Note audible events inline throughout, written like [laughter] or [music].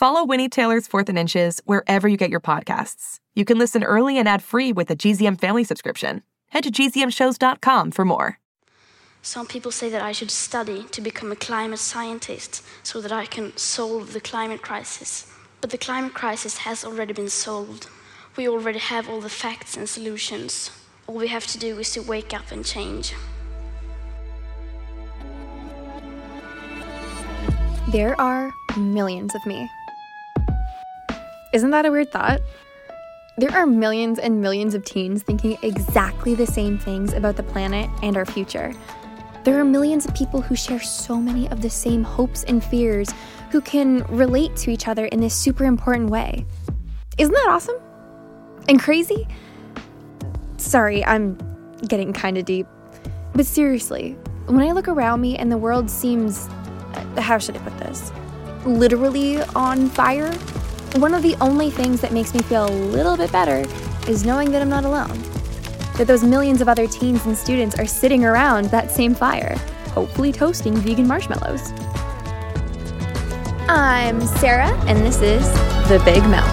Follow Winnie Taylor's Fourth and Inches wherever you get your podcasts. You can listen early and ad free with a GZM family subscription. Head to gzmshows.com for more. Some people say that I should study to become a climate scientist so that I can solve the climate crisis. But the climate crisis has already been solved. We already have all the facts and solutions. All we have to do is to wake up and change. There are millions of me. Isn't that a weird thought? There are millions and millions of teens thinking exactly the same things about the planet and our future. There are millions of people who share so many of the same hopes and fears, who can relate to each other in this super important way. Isn't that awesome? And crazy? Sorry, I'm getting kind of deep. But seriously, when I look around me and the world seems. uh, How should I put this? Literally on fire, one of the only things that makes me feel a little bit better is knowing that I'm not alone. That those millions of other teens and students are sitting around that same fire, hopefully toasting vegan marshmallows. I'm Sarah, and this is The Big Melt.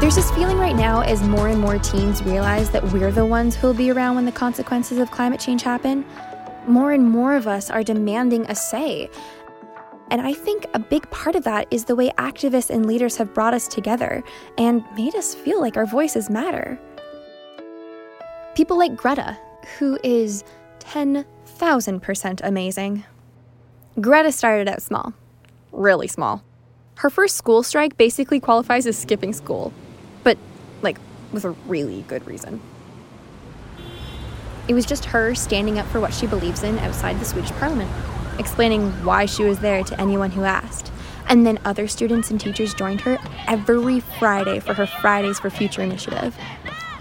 There's this feeling right now as more and more teens realize that we're the ones who'll be around when the consequences of climate change happen. More and more of us are demanding a say. And I think a big part of that is the way activists and leaders have brought us together and made us feel like our voices matter. People like Greta, who is 10,000% amazing. Greta started out small, really small. Her first school strike basically qualifies as skipping school, but like with a really good reason. It was just her standing up for what she believes in outside the Swedish parliament, explaining why she was there to anyone who asked. And then other students and teachers joined her every Friday for her Fridays for Future initiative.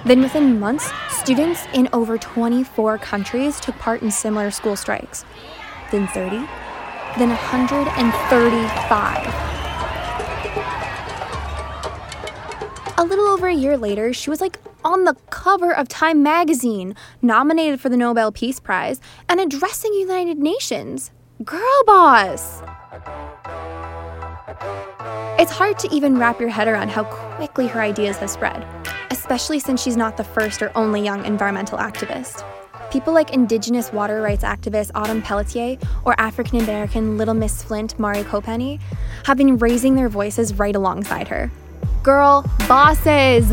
Then within months, students in over 24 countries took part in similar school strikes. Then 30, then 135. A little over a year later, she was like on the cover of Time magazine, nominated for the Nobel Peace Prize, and addressing United Nations. Girl boss! It's hard to even wrap your head around how quickly her ideas have spread, especially since she's not the first or only young environmental activist. People like Indigenous water rights activist Autumn Pelletier or African American Little Miss Flint Mari Copeny have been raising their voices right alongside her. Girl bosses!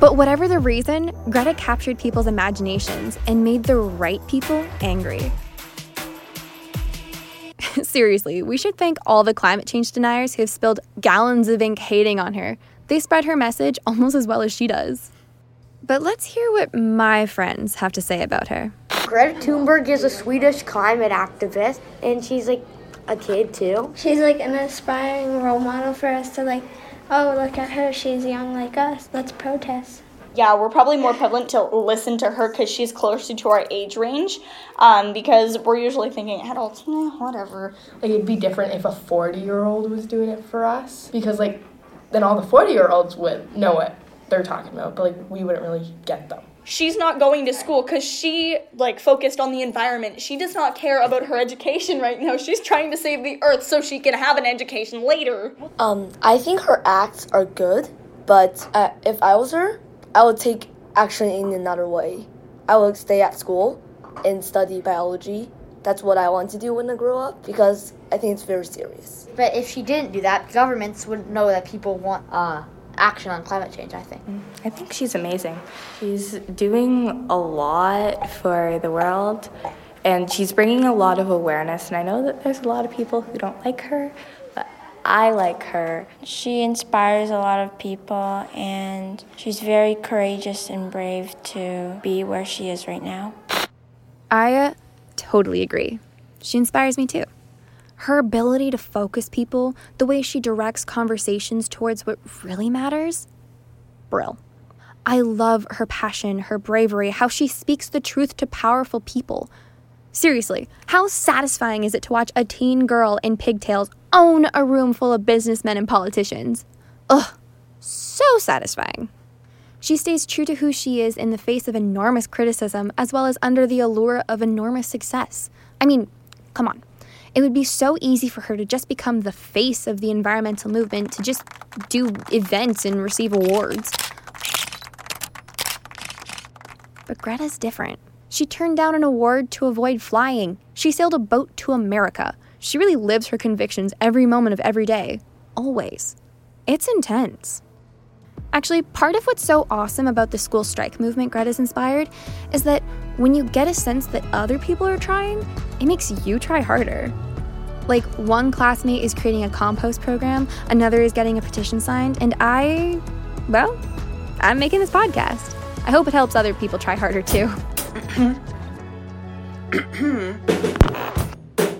But whatever the reason, Greta captured people's imaginations and made the right people angry. [laughs] Seriously, we should thank all the climate change deniers who have spilled gallons of ink hating on her. They spread her message [laughs] almost as well as she does. But let's hear what my friends have to say about her. Greta Thunberg is a Swedish climate activist, and she's like a kid too. She's like an aspiring role model for us to like, oh, look at her, she's young like us, let's protest. Yeah, we're probably more prevalent to listen to her because she's closer to our age range. Um, because we're usually thinking adults, eh, whatever. Like it'd be different if a 40 year old was doing it for us because like then all the 40 year olds would know what they're talking about, but like we wouldn't really get them. She's not going to school because she like focused on the environment. She does not care about her education right now. She's trying to save the earth so she can have an education later. Um, I think her acts are good, but uh, if I was her, I would take action in another way. I would stay at school and study biology. That's what I want to do when I grow up because I think it's very serious. But if she didn't do that, governments wouldn't know that people want uh, action on climate change, I think. I think she's amazing. She's doing a lot for the world and she's bringing a lot of awareness. And I know that there's a lot of people who don't like her, but I like her. She inspires a lot of people and she's very courageous and brave to be where she is right now. I uh, totally agree. she inspires me too. Her ability to focus people, the way she directs conversations towards what really matters, Brill. I love her passion, her bravery, how she speaks the truth to powerful people. Seriously, how satisfying is it to watch a teen girl in pigtails own a room full of businessmen and politicians? Ugh, so satisfying. She stays true to who she is in the face of enormous criticism as well as under the allure of enormous success. I mean, come on. It would be so easy for her to just become the face of the environmental movement, to just do events and receive awards. But Greta's different. She turned down an award to avoid flying. She sailed a boat to America. She really lives her convictions every moment of every day. Always. It's intense. Actually, part of what's so awesome about the school strike movement Greta's inspired is that when you get a sense that other people are trying, it makes you try harder. Like, one classmate is creating a compost program, another is getting a petition signed, and I, well, I'm making this podcast. I hope it helps other people try harder too. [laughs] [coughs]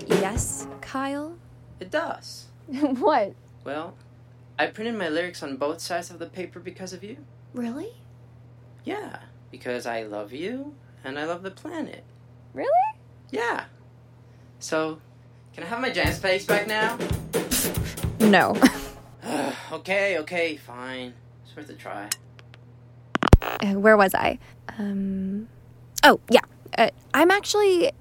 yes, Kyle? It does. [laughs] what? Well, I printed my lyrics on both sides of the paper because of you. Really? Yeah, because I love you and I love the planet. Really? Yeah. So, can I have my jam space back now? No. [sighs] [laughs] okay, okay, fine. It's worth a try. Uh, where was I? Um, oh, yeah. Uh, I'm actually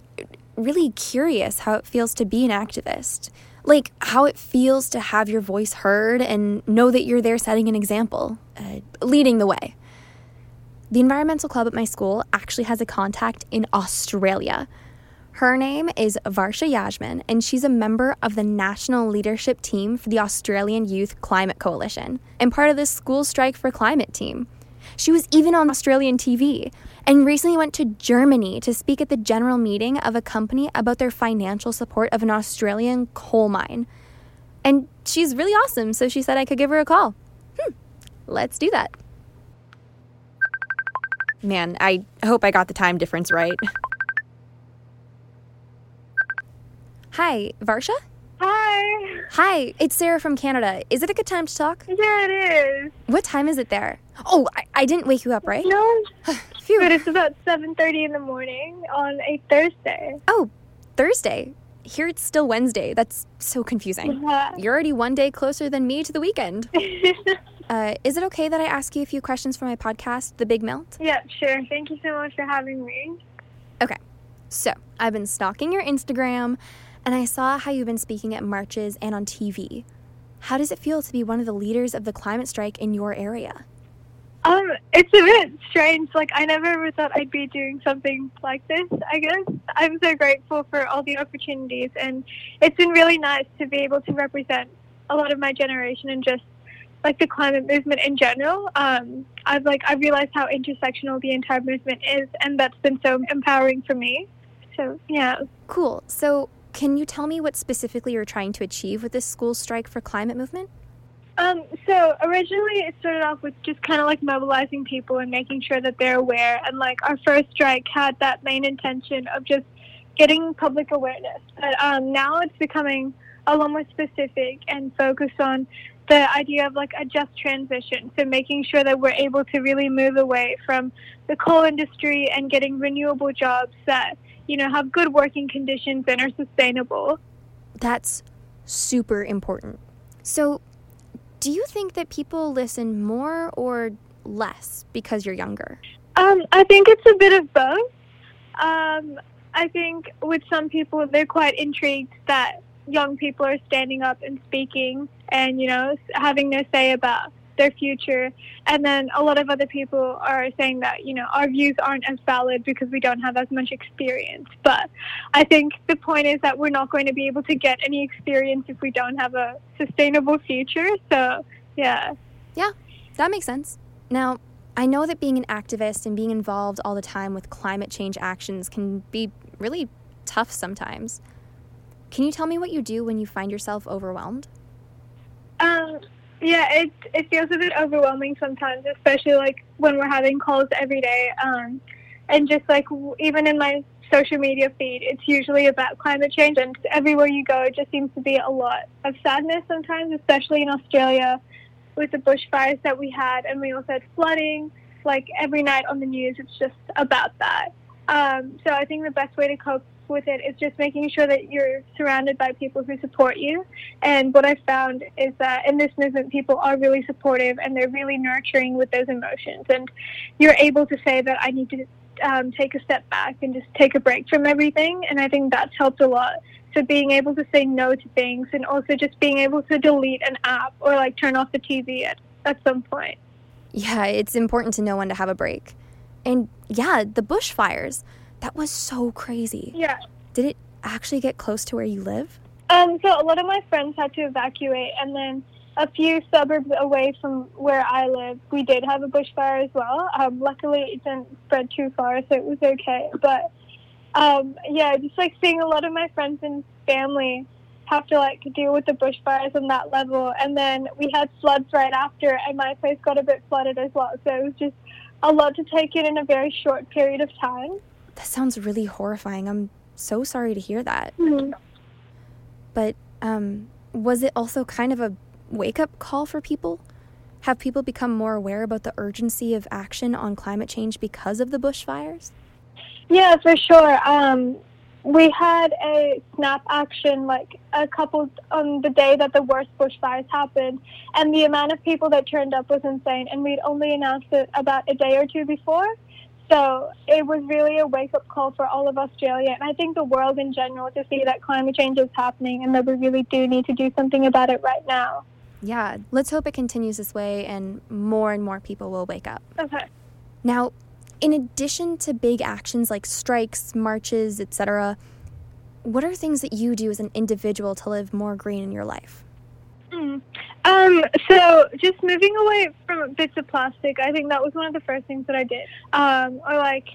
really curious how it feels to be an activist. Like, how it feels to have your voice heard and know that you're there setting an example, uh, leading the way. The environmental club at my school actually has a contact in Australia. Her name is Varsha Yajman, and she's a member of the national leadership team for the Australian Youth Climate Coalition and part of the School Strike for Climate team. She was even on Australian TV and recently went to Germany to speak at the general meeting of a company about their financial support of an Australian coal mine. And she's really awesome, so she said I could give her a call. Hmm, let's do that. Man, I hope I got the time difference right. Hi, Varsha? Hi. Hi, it's Sarah from Canada. Is it a good time to talk? Yeah, it is. What time is it there? Oh, I, I didn't wake you up, right? No. [sighs] [sighs] [sighs] but it's about 7.30 in the morning on a Thursday. Oh, Thursday. Here it's still Wednesday. That's so confusing. Yeah. You're already one day closer than me to the weekend. [laughs] uh, is it okay that I ask you a few questions for my podcast, The Big Melt? Yeah, sure. Thank you so much for having me. Okay. So, I've been stalking your Instagram and I saw how you've been speaking at marches and on TV. How does it feel to be one of the leaders of the climate strike in your area? Um, it's a bit strange. Like I never ever thought I'd be doing something like this. I guess I'm so grateful for all the opportunities, and it's been really nice to be able to represent a lot of my generation and just like the climate movement in general. Um, I've like I realized how intersectional the entire movement is, and that's been so empowering for me. So yeah. Cool. So can you tell me what specifically you're trying to achieve with this school strike for climate movement? Um, so originally it started off with just kind of like mobilizing people and making sure that they're aware. And like our first strike had that main intention of just getting public awareness. But um, now it's becoming a lot more specific and focused on the idea of like a just transition. So making sure that we're able to really move away from the coal industry and getting renewable jobs that, you know, have good working conditions and are sustainable. That's super important. So do you think that people listen more or less because you're younger? Um, I think it's a bit of both. Um, I think with some people, they're quite intrigued that young people are standing up and speaking and, you know, having their say about their future. And then a lot of other people are saying that, you know, our views aren't as valid because we don't have as much experience. But I think the point is that we're not going to be able to get any experience if we don't have a sustainable future. So, yeah. Yeah, that makes sense. Now, I know that being an activist and being involved all the time with climate change actions can be really tough sometimes. Can you tell me what you do when you find yourself overwhelmed? Um, yeah, it it feels a bit overwhelming sometimes, especially like when we're having calls every day. Um, and just like w- even in my social media feed, it's usually about climate change, and everywhere you go, it just seems to be a lot of sadness sometimes, especially in Australia with the bushfires that we had, and we also had flooding. Like every night on the news, it's just about that. Um, so I think the best way to cope with it is just making sure that you're surrounded by people who support you. And what I found is that in this movement, people are really supportive and they're really nurturing with those emotions. And you're able to say that I need to um, take a step back and just take a break from everything. And I think that's helped a lot. So being able to say no to things and also just being able to delete an app or like turn off the TV at, at some point. Yeah, it's important to know when to have a break. And yeah, the bushfires. That was so crazy. Yeah. Did it actually get close to where you live? Um, so a lot of my friends had to evacuate, and then a few suburbs away from where I live, we did have a bushfire as well. Um, luckily, it didn't spread too far, so it was okay. But um, yeah, just like seeing a lot of my friends and family have to like deal with the bushfires on that level, and then we had floods right after, and my place got a bit flooded as well. So it was just a lot to take in in a very short period of time. That sounds really horrifying. I'm so sorry to hear that. Mm-hmm. But um, was it also kind of a wake up call for people? Have people become more aware about the urgency of action on climate change because of the bushfires? Yeah, for sure. Um, we had a snap action like a couple on the day that the worst bushfires happened, and the amount of people that turned up was insane. And we'd only announced it about a day or two before. So it was really a wake up call for all of Australia and I think the world in general to see that climate change is happening and that we really do need to do something about it right now. Yeah, let's hope it continues this way and more and more people will wake up. Okay. Now, in addition to big actions like strikes, marches, etc., what are things that you do as an individual to live more green in your life? Mm. Um, so just moving away from bits of plastic, I think that was one of the first things that I did. Um, or like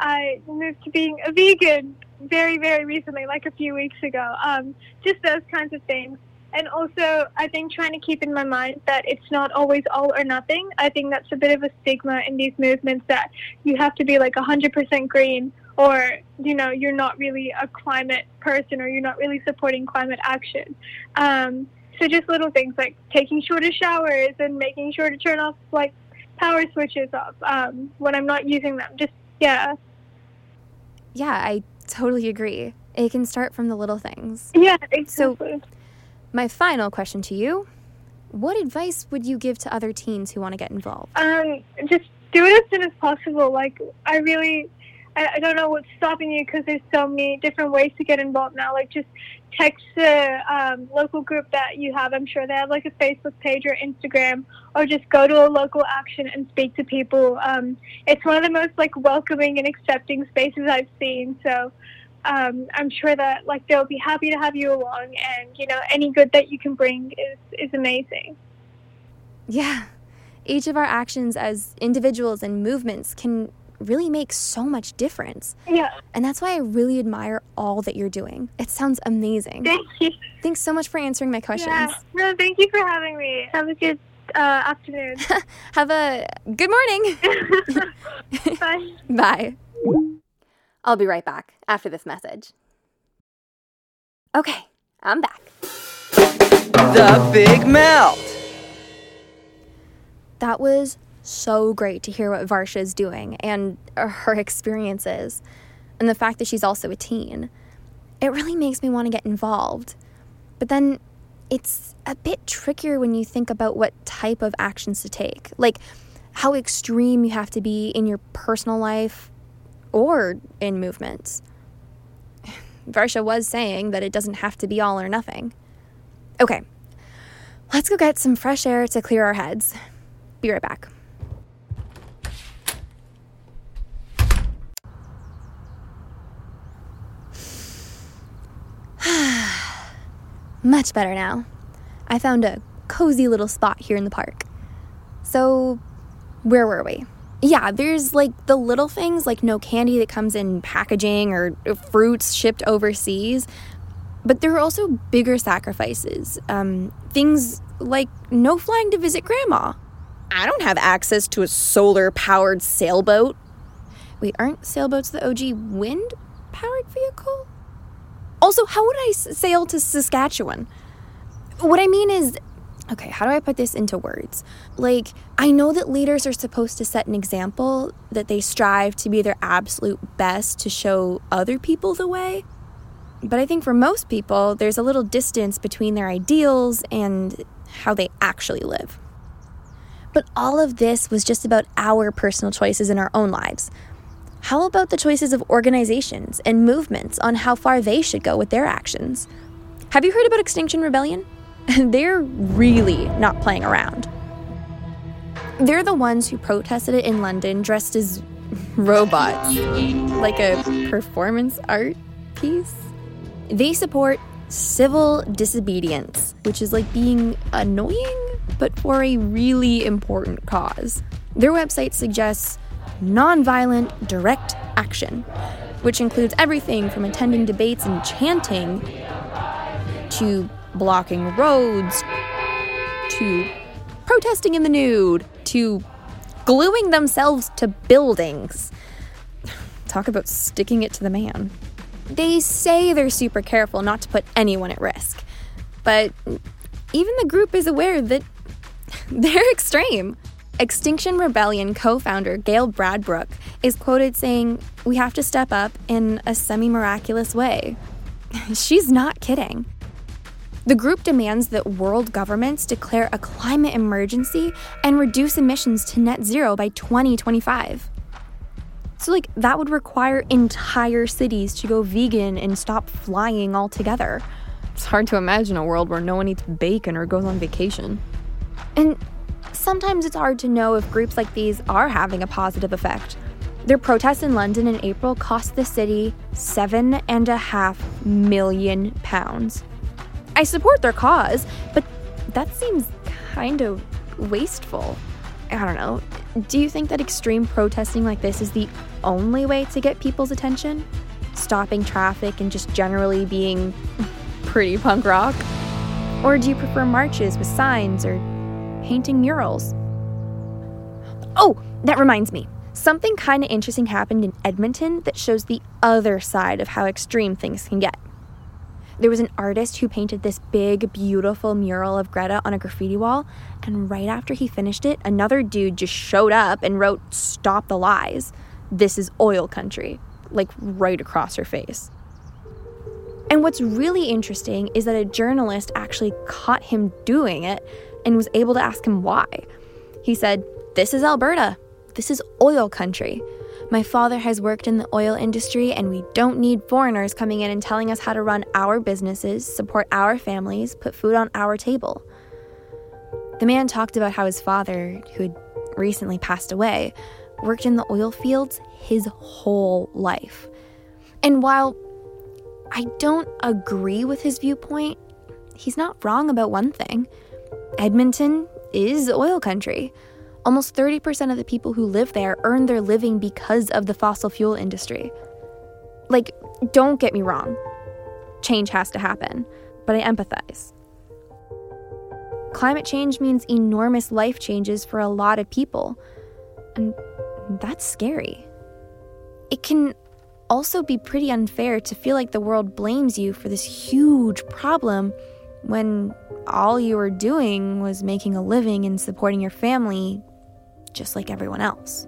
I moved to being a vegan very, very recently, like a few weeks ago. Um, just those kinds of things. And also, I think trying to keep in my mind that it's not always all or nothing. I think that's a bit of a stigma in these movements that you have to be like 100% green or, you know, you're not really a climate person or you're not really supporting climate action. Um, so just little things like taking shorter showers and making sure to turn off like power switches off um, when I'm not using them. Just yeah. Yeah, I totally agree. It can start from the little things. Yeah, exactly. So, my final question to you what advice would you give to other teens who want to get involved? Um, just do it as soon as possible. Like, I really, I, I don't know what's stopping you because there's so many different ways to get involved now. Like, just text the um, local group that you have. I'm sure they have like a Facebook page or Instagram, or just go to a local action and speak to people. Um, it's one of the most like welcoming and accepting spaces I've seen. So um, I'm sure that like they'll be happy to have you along, and you know any good that you can bring is is amazing. Yeah, each of our actions as individuals and movements can really makes so much difference. Yeah. And that's why I really admire all that you're doing. It sounds amazing. Thank you. Thanks so much for answering my questions. Yeah. No, thank you for having me. Have a good uh, afternoon. [laughs] Have a good morning. [laughs] Bye. [laughs] Bye. I'll be right back after this message. Okay, I'm back. The Big Melt. That was so great to hear what Varsha is doing and uh, her experiences, and the fact that she's also a teen. It really makes me want to get involved. But then it's a bit trickier when you think about what type of actions to take. Like how extreme you have to be in your personal life or in movements. [sighs] Varsha was saying that it doesn't have to be all or nothing. Okay, let's go get some fresh air to clear our heads. Be right back. Much better now. I found a cozy little spot here in the park. So, where were we? Yeah, there's like the little things like no candy that comes in packaging or fruits shipped overseas. But there are also bigger sacrifices. Um, things like no flying to visit grandma. I don't have access to a solar powered sailboat. Wait, aren't sailboats the OG wind powered vehicle? Also, how would I sail to Saskatchewan? What I mean is, okay, how do I put this into words? Like, I know that leaders are supposed to set an example, that they strive to be their absolute best to show other people the way. But I think for most people, there's a little distance between their ideals and how they actually live. But all of this was just about our personal choices in our own lives. How about the choices of organizations and movements on how far they should go with their actions? Have you heard about Extinction Rebellion? [laughs] They're really not playing around. They're the ones who protested it in London dressed as robots, like a performance art piece. They support civil disobedience, which is like being annoying, but for a really important cause. Their website suggests nonviolent direct action, which includes everything from attending debates and chanting to blocking roads to protesting in the nude to gluing themselves to buildings. Talk about sticking it to the man. They say they're super careful not to put anyone at risk, but even the group is aware that [laughs] they're extreme. Extinction Rebellion co founder Gail Bradbrook is quoted saying, We have to step up in a semi miraculous way. [laughs] She's not kidding. The group demands that world governments declare a climate emergency and reduce emissions to net zero by 2025. So, like, that would require entire cities to go vegan and stop flying altogether. It's hard to imagine a world where no one eats bacon or goes on vacation. And sometimes it's hard to know if groups like these are having a positive effect. Their protests in London in April cost the city seven and a half million pounds. I support their cause, but that seems kind of wasteful. I don't know. Do you think that extreme protesting like this is the only way to get people's attention? Stopping traffic and just generally being [laughs] pretty punk rock? Or do you prefer marches with signs or painting murals? Oh, that reminds me. Something kind of interesting happened in Edmonton that shows the other side of how extreme things can get. There was an artist who painted this big, beautiful mural of Greta on a graffiti wall, and right after he finished it, another dude just showed up and wrote, Stop the lies. This is oil country, like right across her face. And what's really interesting is that a journalist actually caught him doing it and was able to ask him why. He said, This is Alberta. This is oil country. My father has worked in the oil industry, and we don't need foreigners coming in and telling us how to run our businesses, support our families, put food on our table. The man talked about how his father, who had recently passed away, worked in the oil fields his whole life. And while I don't agree with his viewpoint, he's not wrong about one thing Edmonton is oil country. Almost 30% of the people who live there earn their living because of the fossil fuel industry. Like, don't get me wrong, change has to happen, but I empathize. Climate change means enormous life changes for a lot of people, and that's scary. It can also be pretty unfair to feel like the world blames you for this huge problem when all you were doing was making a living and supporting your family just like everyone else.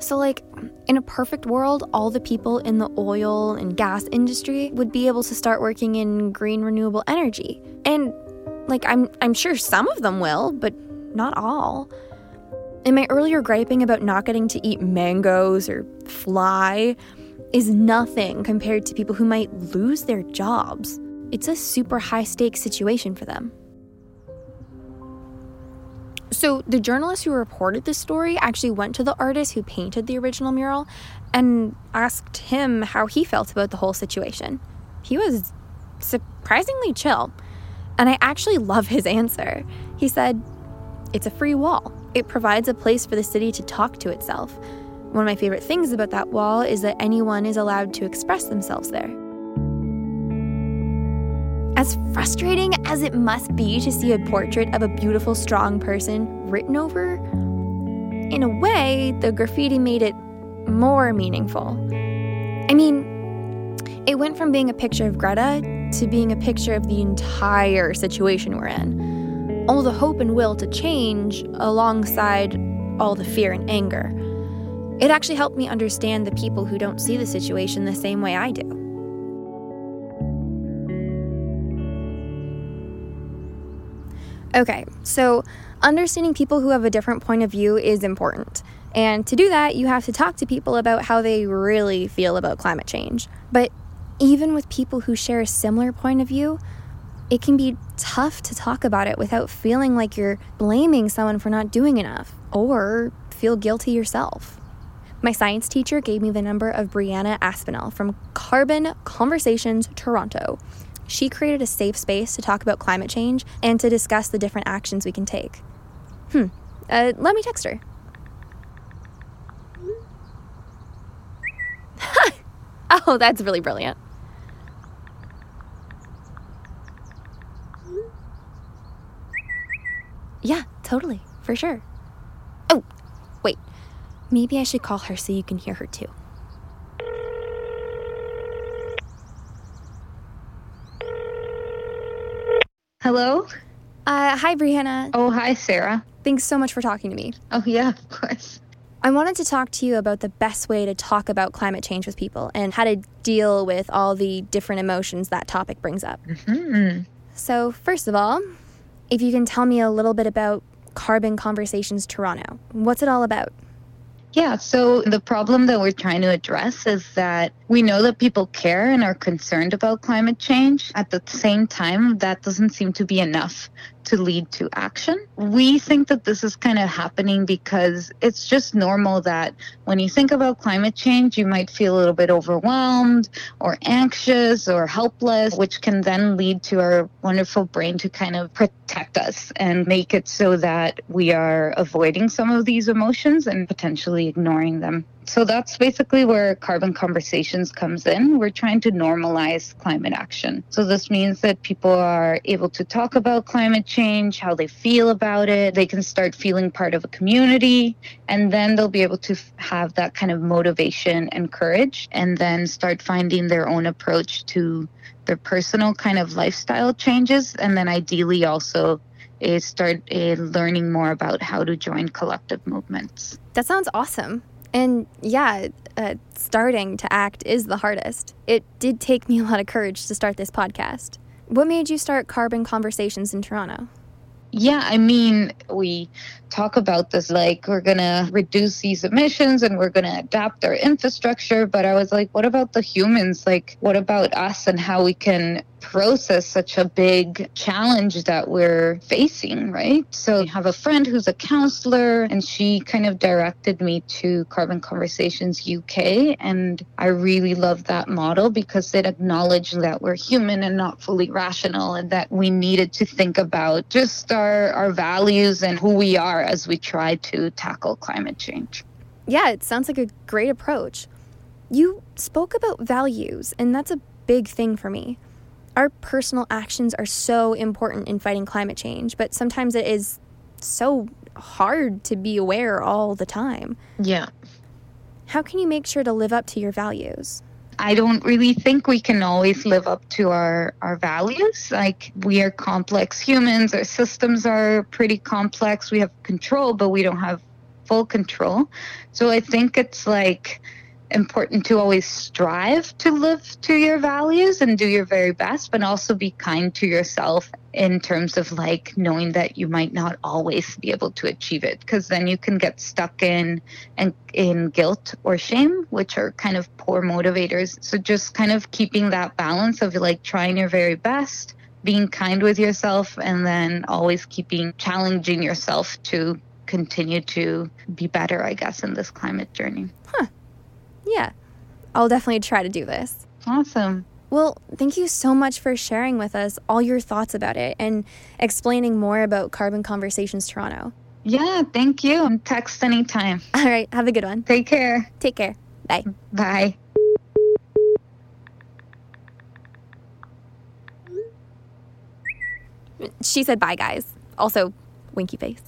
So, like, in a perfect world, all the people in the oil and gas industry would be able to start working in green renewable energy. And, like, I'm, I'm sure some of them will, but not all. And my earlier griping about not getting to eat mangoes or fly is nothing compared to people who might lose their jobs. It's a super high stakes situation for them. So, the journalist who reported this story actually went to the artist who painted the original mural and asked him how he felt about the whole situation. He was surprisingly chill, and I actually love his answer. He said, It's a free wall, it provides a place for the city to talk to itself. One of my favorite things about that wall is that anyone is allowed to express themselves there. As frustrating as it must be to see a portrait of a beautiful, strong person written over, in a way, the graffiti made it more meaningful. I mean, It went from being a picture of Greta to being a picture of the entire situation we're in. All the hope and will to change alongside all the fear and anger. It actually helped me understand the people who don't see the situation the same way I do. Okay, so understanding people who have a different point of view is important. And to do that, you have to talk to people about how they really feel about climate change. But even with people who share a similar point of view, it can be tough to talk about it without feeling like you're blaming someone for not doing enough or feel guilty yourself. My science teacher gave me the number of Brianna Aspinal from Carbon Conversations Toronto. She created a safe space to talk about climate change and to discuss the different actions we can take. Hmm, uh, let me text her. [laughs] oh, that's really brilliant. Yeah, totally, for sure. Oh, wait. Maybe I should call her so you can hear her too. Hello? Uh, hi, Brianna. Oh, hi, Sarah. Thanks so much for talking to me. Oh, yeah, of course. I wanted to talk to you about the best way to talk about climate change with people and how to deal with all the different emotions that topic brings up. Mm-hmm. So, first of all, if you can tell me a little bit about Carbon Conversations Toronto, what's it all about? Yeah, so the problem that we're trying to address is that we know that people care and are concerned about climate change. At the same time, that doesn't seem to be enough to lead to action. We think that this is kind of happening because it's just normal that when you think about climate change, you might feel a little bit overwhelmed or anxious or helpless, which can then lead to our wonderful brain to kind of protect us and make it so that we are avoiding some of these emotions and potentially ignoring them. So that's basically where Carbon Conversations comes in. We're trying to normalize climate action. So this means that people are able to talk about climate change, how they feel about it. They can start feeling part of a community, and then they'll be able to have that kind of motivation and courage, and then start finding their own approach to their personal kind of lifestyle changes, and then ideally also is start uh, learning more about how to join collective movements. That sounds awesome. And yeah, uh, starting to act is the hardest. It did take me a lot of courage to start this podcast. What made you start Carbon Conversations in Toronto? Yeah, I mean, we talk about this like we're going to reduce these emissions and we're going to adapt our infrastructure. But I was like, what about the humans? Like, what about us and how we can process such a big challenge that we're facing, right? So I have a friend who's a counselor and she kind of directed me to Carbon Conversations UK. And I really love that model because it acknowledged that we're human and not fully rational and that we needed to think about just our, our values and who we are as we try to tackle climate change. Yeah, it sounds like a great approach. You spoke about values, and that's a big thing for me. Our personal actions are so important in fighting climate change, but sometimes it is so hard to be aware all the time. Yeah. How can you make sure to live up to your values? I don't really think we can always live up to our, our values. Like, we are complex humans, our systems are pretty complex. We have control, but we don't have full control. So I think it's like, important to always strive to live to your values and do your very best, but also be kind to yourself in terms of like knowing that you might not always be able to achieve it because then you can get stuck in and in guilt or shame which are kind of poor motivators. So just kind of keeping that balance of like trying your very best being kind with yourself and then always keeping challenging yourself to continue to be better i guess in this climate journey. Huh yeah, I'll definitely try to do this. Awesome. Well, thank you so much for sharing with us all your thoughts about it and explaining more about Carbon Conversations Toronto. Yeah, thank you. Text anytime. [laughs] All right, have a good one. Take care. Take care. Bye. Bye. She said bye, guys. Also, winky face.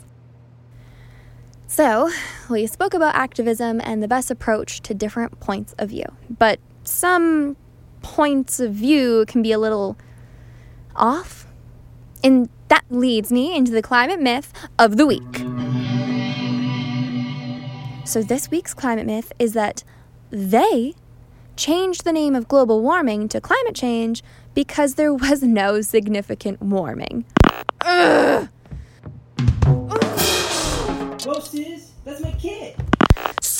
So, we spoke about activism and the best approach to different points of view, but some points of view can be a little off. And that leads me into the climate myth of the week. So, this week's climate myth is that they changed the name of global warming to climate change because there was no significant warming. Ugh.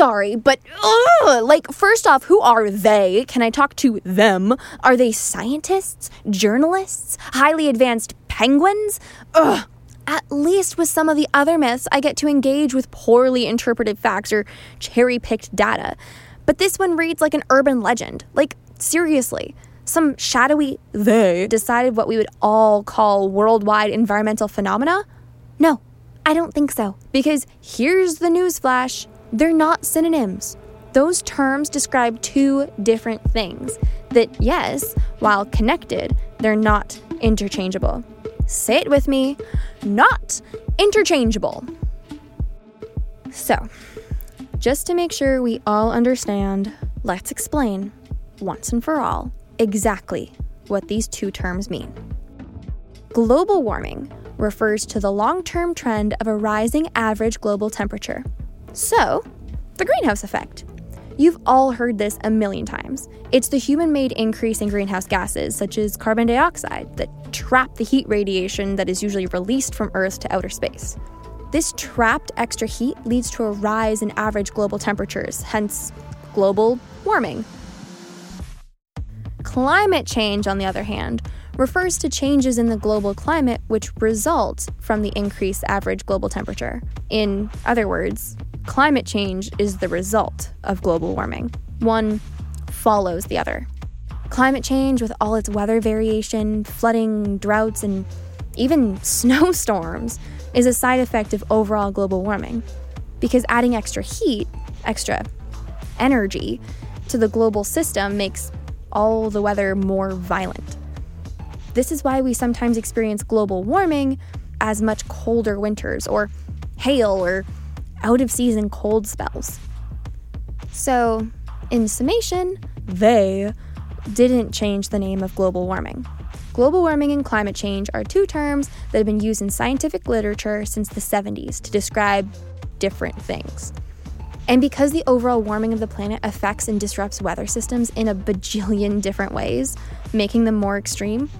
Sorry, but ugh, like, first off, who are they? Can I talk to them? Are they scientists, journalists, highly advanced penguins? Ugh. At least with some of the other myths, I get to engage with poorly interpreted facts or cherry picked data. But this one reads like an urban legend. Like, seriously, some shadowy they decided what we would all call worldwide environmental phenomena? No, I don't think so. Because here's the newsflash they're not synonyms. Those terms describe two different things that, yes, while connected, they're not interchangeable. Say it with me not interchangeable. So, just to make sure we all understand, let's explain once and for all exactly what these two terms mean. Global warming refers to the long term trend of a rising average global temperature. So, the greenhouse effect. You've all heard this a million times. It's the human made increase in greenhouse gases, such as carbon dioxide, that trap the heat radiation that is usually released from Earth to outer space. This trapped extra heat leads to a rise in average global temperatures, hence global warming. Climate change, on the other hand, refers to changes in the global climate which result from the increased average global temperature. In other words, climate change is the result of global warming. One follows the other. Climate change, with all its weather variation, flooding, droughts, and even [laughs] snowstorms, is a side effect of overall global warming. Because adding extra heat, extra energy, to the global system makes all the weather more violent. This is why we sometimes experience global warming as much colder winters, or hail, or out of season cold spells. So, in summation, they didn't change the name of global warming. Global warming and climate change are two terms that have been used in scientific literature since the 70s to describe different things. And because the overall warming of the planet affects and disrupts weather systems in a bajillion different ways, making them more extreme,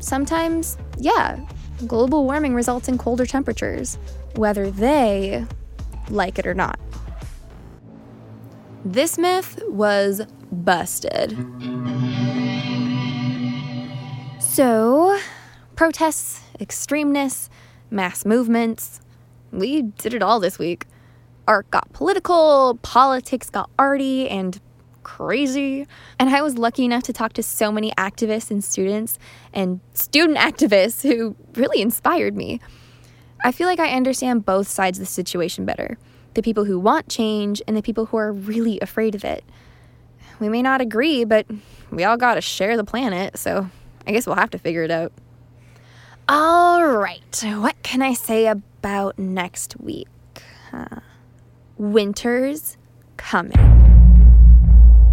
sometimes, yeah, global warming results in colder temperatures, whether they like it or not. This myth was busted. So, protests, extremeness, mass movements, we did it all this week. Art got political, politics got arty and crazy. And I was lucky enough to talk to so many activists and students and student activists who really inspired me. I feel like I understand both sides of the situation better the people who want change and the people who are really afraid of it. We may not agree, but we all gotta share the planet, so I guess we'll have to figure it out. All right, what can I say about next week? Huh. Winter's coming.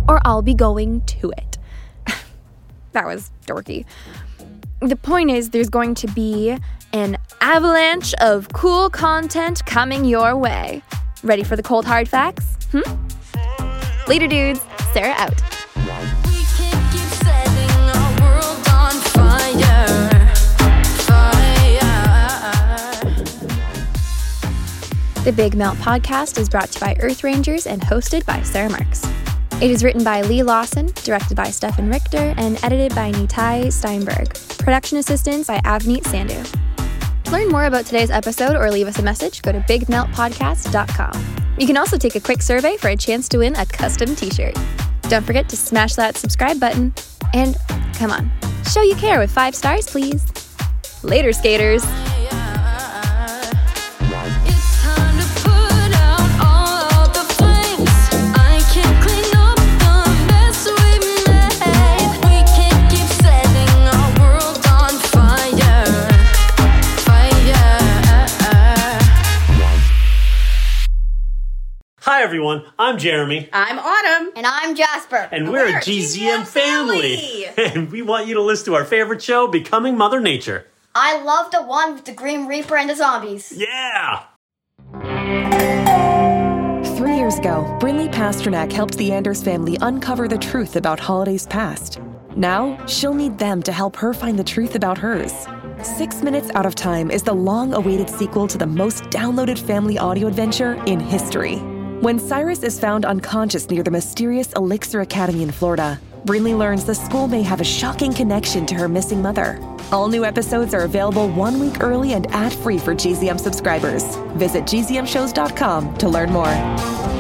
Or I'll be going to it. [laughs] that was dorky. The point is, there's going to be an avalanche of cool content coming your way. Ready for the cold hard facts? Hmm? Later, dudes. Sarah out. The Big Melt podcast is brought to you by Earth Rangers and hosted by Sarah Marks. It is written by Lee Lawson, directed by Stefan Richter, and edited by Nitai Steinberg. Production assistance by Avneet Sandhu. Learn more about today's episode or leave us a message, go to bigmeltpodcast.com. You can also take a quick survey for a chance to win a custom t shirt. Don't forget to smash that subscribe button. And come on, show you care with five stars, please. Later, skaters. Hi, everyone. I'm Jeremy. I'm Autumn. And I'm Jasper. And we're, a GZM, family. [laughs] And we want you to listen to our favorite show, Becoming Mother Nature. I love the one with the Green Reaper and the zombies. Yeah! Three years ago, Brinley Pasternak helped the Anders family uncover the truth about holidays past. Now, she'll need them to help her find the truth about hers. Six Minutes Out of Time is the long awaited sequel to the most downloaded family audio adventure in history. When Cyrus is found unconscious near the mysterious Elixir Academy in Florida, Brinley learns the school may have a shocking connection to her missing mother. All new episodes are available one week early and ad free for GZM subscribers. Visit gzmshows.com to learn more.